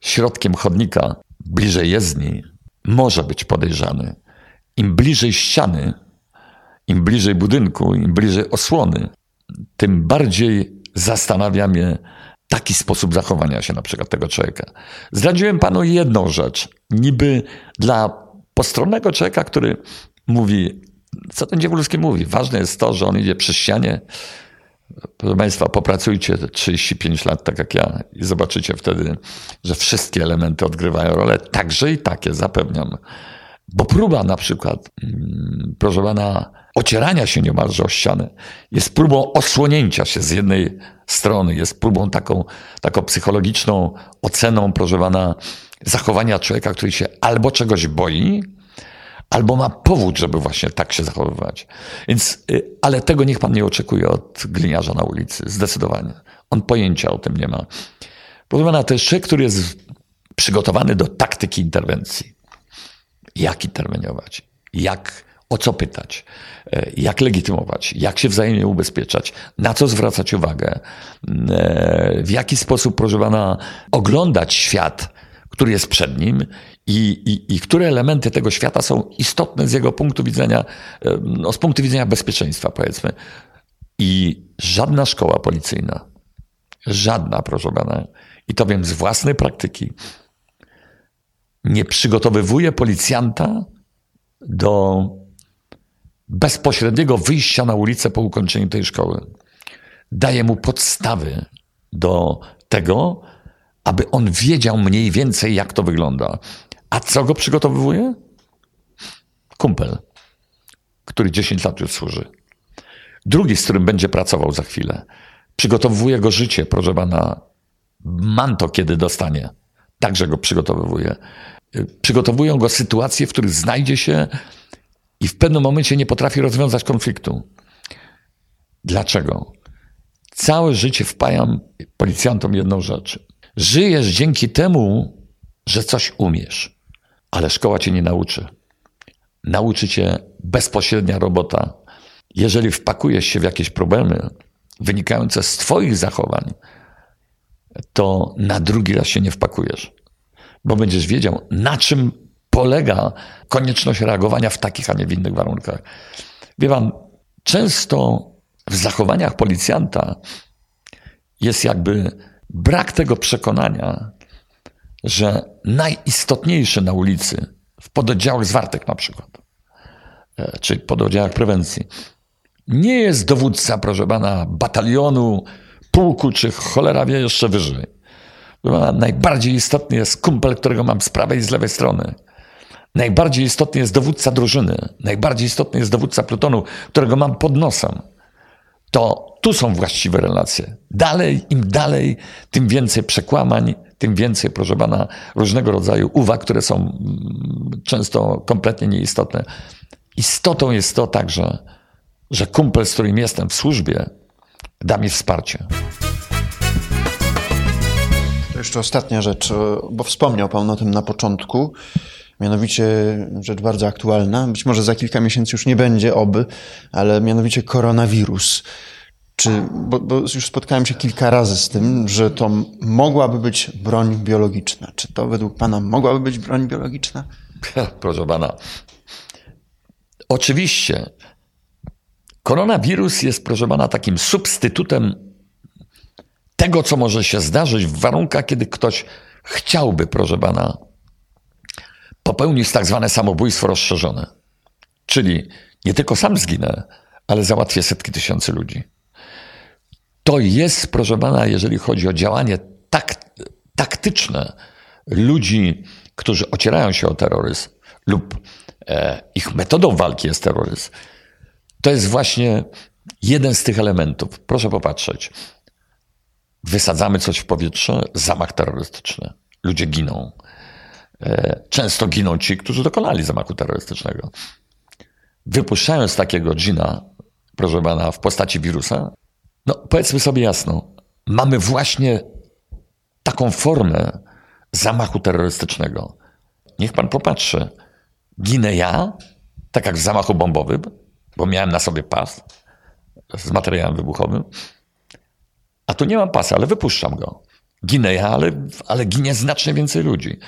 środkiem chodnika bliżej jezdni, może być podejrzany. Im bliżej ściany, im bliżej budynku, im bliżej osłony, tym bardziej zastanawia mnie taki sposób zachowania się na przykład tego człowieka. Zdradziłem panu jedną rzecz. Niby dla postronnego człowieka, który mówi, co ten Dziewulski mówi? Ważne jest to, że on idzie przy ścianie. Proszę Państwa, popracujcie 35 lat tak jak ja i zobaczycie wtedy, że wszystkie elementy odgrywają rolę, także i takie, zapewniam. Bo próba na przykład, mm, proszę pana, ocierania się niemalże o ścianę jest próbą osłonięcia się z jednej strony, jest próbą taką, taką psychologiczną oceną, proszę pana, zachowania człowieka, który się albo czegoś boi, albo ma powód, żeby właśnie tak się zachowywać. Więc, y, ale tego niech pan nie oczekuje od gliniarza na ulicy, zdecydowanie. On pojęcia o tym nie ma. Proszę pana, to jest człowiek, który jest przygotowany do taktyki interwencji jak interweniować, jak o co pytać, e, jak legitymować, jak się wzajemnie ubezpieczać, na co zwracać uwagę, e, w jaki sposób, proszę pana, oglądać świat, który jest przed nim i, i, i które elementy tego świata są istotne z jego punktu widzenia, no, z punktu widzenia bezpieczeństwa, powiedzmy. I żadna szkoła policyjna, żadna, proszę pana, i to wiem z własnej praktyki, nie przygotowywuje policjanta do bezpośredniego wyjścia na ulicę po ukończeniu tej szkoły. Daje mu podstawy do tego, aby on wiedział mniej więcej, jak to wygląda. A co go przygotowywuje? Kumpel, który 10 lat już służy. Drugi, z którym będzie pracował za chwilę. Przygotowuje go życie, proszę pana, manto, kiedy dostanie. Także go przygotowuje. Przygotowują go sytuacje, w których znajdzie się i w pewnym momencie nie potrafi rozwiązać konfliktu. Dlaczego? Całe życie wpajam policjantom jedną rzecz. Żyjesz dzięki temu, że coś umiesz, ale szkoła cię nie nauczy. Nauczy cię bezpośrednia robota. Jeżeli wpakujesz się w jakieś problemy wynikające z Twoich zachowań, to na drugi raz się nie wpakujesz, bo będziesz wiedział, na czym polega konieczność reagowania w takich, a nie w innych warunkach. Wie pan, często w zachowaniach policjanta jest jakby brak tego przekonania, że najistotniejsze na ulicy, w pododdziałach zwartych na przykład, e, czy pododdziałach prewencji, nie jest dowódca, proszę pana, batalionu, pułku, czy cholera wie jeszcze wyżej. Najbardziej istotny jest kumpel, którego mam z prawej i z lewej strony. Najbardziej istotny jest dowódca drużyny. Najbardziej istotny jest dowódca plutonu, którego mam pod nosem. To tu są właściwe relacje. Dalej, im dalej, tym więcej przekłamań, tym więcej, proszę pana, różnego rodzaju uwag, które są mm, często kompletnie nieistotne. Istotą jest to także, że kumpel, z którym jestem w służbie, da mi wsparcie. To jeszcze ostatnia rzecz, bo wspomniał Pan o tym na początku. Mianowicie rzecz bardzo aktualna, być może za kilka miesięcy już nie będzie oby, ale mianowicie koronawirus. Czy, bo, bo, już spotkałem się kilka razy z tym, że to mogłaby być broń biologiczna. Czy to według Pana mogłaby być broń biologiczna? Proszę Pana. Oczywiście. Koronawirus jest, proszę Pana, takim substytutem tego, co może się zdarzyć w warunkach, kiedy ktoś chciałby, proszę Pana, popełnić tak zwane samobójstwo rozszerzone. Czyli nie tylko sam zginę, ale załatwię setki tysięcy ludzi. To jest, proszę pana, jeżeli chodzi o działanie tak, taktyczne ludzi, którzy ocierają się o terroryzm lub e, ich metodą walki jest terroryzm, to jest właśnie jeden z tych elementów. Proszę popatrzeć. Wysadzamy coś w powietrze, zamach terrorystyczny. Ludzie giną. E, często giną ci, którzy dokonali zamachu terrorystycznego. Wypuszczając takiego dżina, proszę pana, w postaci wirusa, no powiedzmy sobie jasno, mamy właśnie taką formę zamachu terrorystycznego. Niech pan popatrzy. Ginę ja, tak jak w zamachu bombowym, bo miałem na sobie pas z materiałem wybuchowym, a tu nie mam pasa, ale wypuszczam go. Ginę ja, ale, ale ginie znacznie więcej ludzi.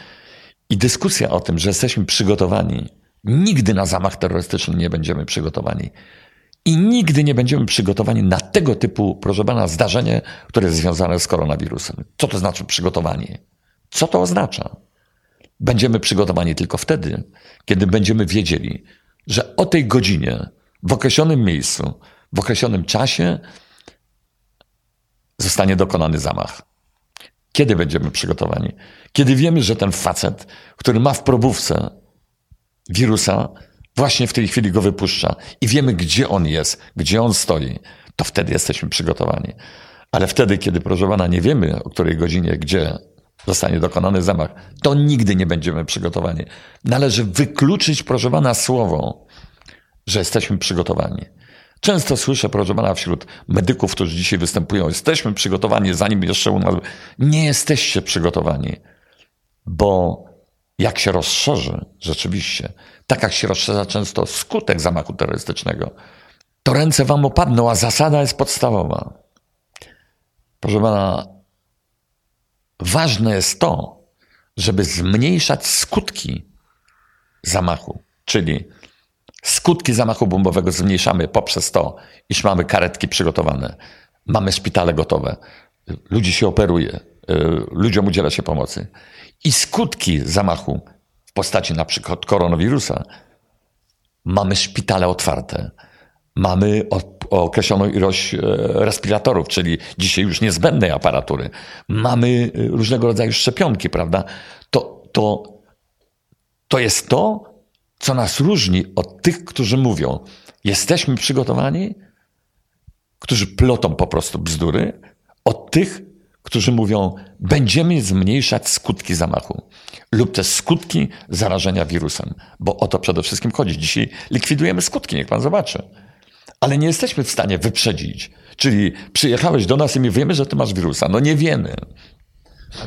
I dyskusja o tym, że jesteśmy przygotowani, nigdy na zamach terrorystyczny nie będziemy przygotowani. I nigdy nie będziemy przygotowani na tego typu, proszę pana, zdarzenie, które jest związane z koronawirusem. Co to znaczy przygotowanie? Co to oznacza? Będziemy przygotowani tylko wtedy, kiedy będziemy wiedzieli, że o tej godzinie, w określonym miejscu, w określonym czasie zostanie dokonany zamach. Kiedy będziemy przygotowani? Kiedy wiemy, że ten facet, który ma w probówce wirusa, właśnie w tej chwili go wypuszcza i wiemy, gdzie on jest, gdzie on stoi, to wtedy jesteśmy przygotowani. Ale wtedy, kiedy, proszę pana, nie wiemy, o której godzinie, gdzie zostanie dokonany zamach, to nigdy nie będziemy przygotowani. Należy wykluczyć, proszę pana, słowo, że jesteśmy przygotowani. Często słyszę, proszę pana, wśród medyków, którzy dzisiaj występują, jesteśmy przygotowani, zanim jeszcze u nas. Nie jesteście przygotowani, bo jak się rozszerzy, rzeczywiście, tak jak się rozszerza często skutek zamachu terrorystycznego, to ręce wam opadną, a zasada jest podstawowa. Proszę pana, ważne jest to, żeby zmniejszać skutki zamachu, czyli skutki zamachu bombowego zmniejszamy poprzez to, iż mamy karetki przygotowane, mamy szpitale gotowe, ludzi się operuje, y, ludziom udziela się pomocy. I skutki zamachu w postaci na przykład koronawirusa mamy szpitale otwarte, mamy określoną ilość e, respiratorów, czyli dzisiaj już niezbędnej aparatury, mamy e, różnego rodzaju szczepionki, prawda? To, to, to jest to, co nas różni od tych, którzy mówią, jesteśmy przygotowani, którzy plotą po prostu bzdury, od tych, którzy mówią, będziemy zmniejszać skutki zamachu lub też skutki zarażenia wirusem, bo o to przede wszystkim chodzi. Dzisiaj likwidujemy skutki, niech pan zobaczy. Ale nie jesteśmy w stanie wyprzedzić. Czyli przyjechałeś do nas i my wiemy, że ty masz wirusa. No nie wiemy.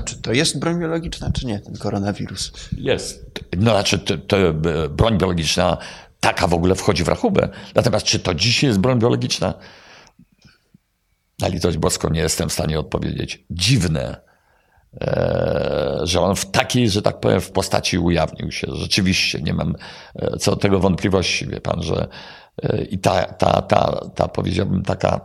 Czy to jest broń biologiczna, czy nie, ten koronawirus? Jest. No znaczy, to, to broń biologiczna taka w ogóle wchodzi w rachubę. Natomiast czy to dzisiaj jest broń biologiczna? Na litość boską nie jestem w stanie odpowiedzieć. Dziwne, e, że on w takiej, że tak powiem, w postaci ujawnił się. Rzeczywiście, nie mam e, co do tego wątpliwości, wie pan, że e, i ta, ta, ta, ta powiedziałbym, taka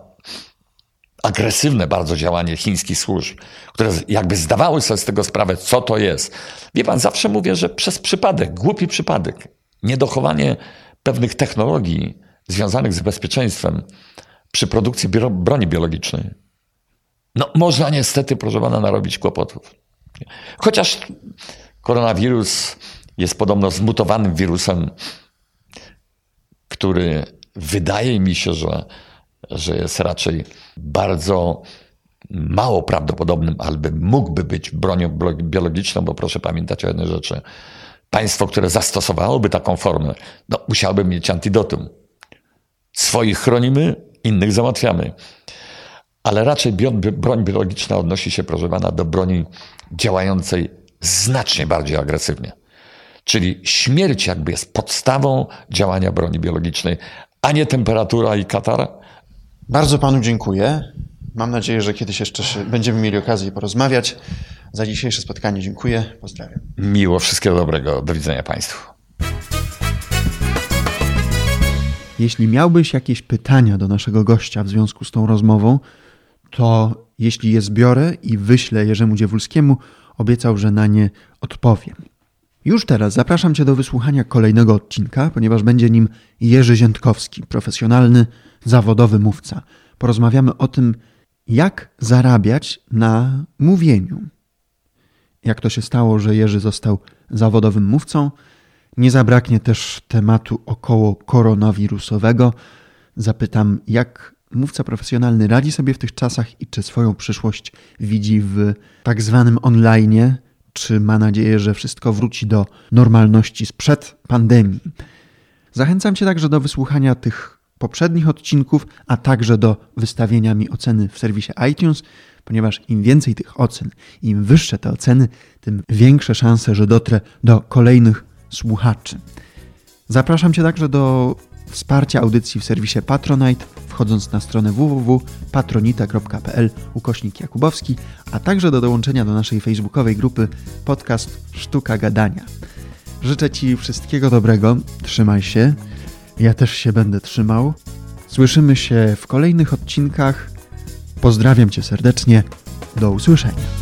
agresywne bardzo działanie chińskich służb, które jakby zdawały sobie z tego sprawę, co to jest. Wie pan, zawsze mówię, że przez przypadek, głupi przypadek, niedochowanie pewnych technologii związanych z bezpieczeństwem, przy produkcji broni biologicznej. No, można niestety, proszę pana, narobić kłopotów. Chociaż koronawirus jest podobno zmutowanym wirusem, który wydaje mi się, że, że jest raczej bardzo mało prawdopodobnym, albo mógłby być bronią biologiczną, bo proszę pamiętać o jednej rzeczy. Państwo, które zastosowałoby taką formę, no, musiałoby mieć antidotum. Swoich chronimy, innych załatwiamy. Ale raczej broń biologiczna odnosi się, proszę pana, do broni działającej znacznie bardziej agresywnie. Czyli śmierć jakby jest podstawą działania broni biologicznej, a nie temperatura i katar. Bardzo panu dziękuję. Mam nadzieję, że kiedyś jeszcze będziemy mieli okazję porozmawiać. Za dzisiejsze spotkanie dziękuję. Pozdrawiam. Miło, wszystkiego dobrego. Do widzenia Państwu. Jeśli miałbyś jakieś pytania do naszego gościa w związku z tą rozmową, to jeśli je zbiorę i wyślę Jerzemu Dziewulskiemu, obiecał, że na nie odpowiem. Już teraz zapraszam Cię do wysłuchania kolejnego odcinka, ponieważ będzie nim Jerzy Ziętkowski, profesjonalny, zawodowy mówca. Porozmawiamy o tym, jak zarabiać na mówieniu. Jak to się stało, że Jerzy został zawodowym mówcą – nie zabraknie też tematu około koronawirusowego. Zapytam, jak mówca profesjonalny radzi sobie w tych czasach i czy swoją przyszłość widzi w tak zwanym online, czy ma nadzieję, że wszystko wróci do normalności sprzed pandemii. Zachęcam Cię także do wysłuchania tych poprzednich odcinków, a także do wystawienia mi oceny w serwisie iTunes, ponieważ im więcej tych ocen, im wyższe te oceny, tym większe szanse, że dotrę do kolejnych słuchaczy. Zapraszam Cię także do wsparcia audycji w serwisie Patronite, wchodząc na stronę www.patronita.pl ukośnik Jakubowski, a także do dołączenia do naszej facebookowej grupy podcast Sztuka Gadania. Życzę Ci wszystkiego dobrego, trzymaj się, ja też się będę trzymał. Słyszymy się w kolejnych odcinkach. Pozdrawiam Cię serdecznie, do usłyszenia.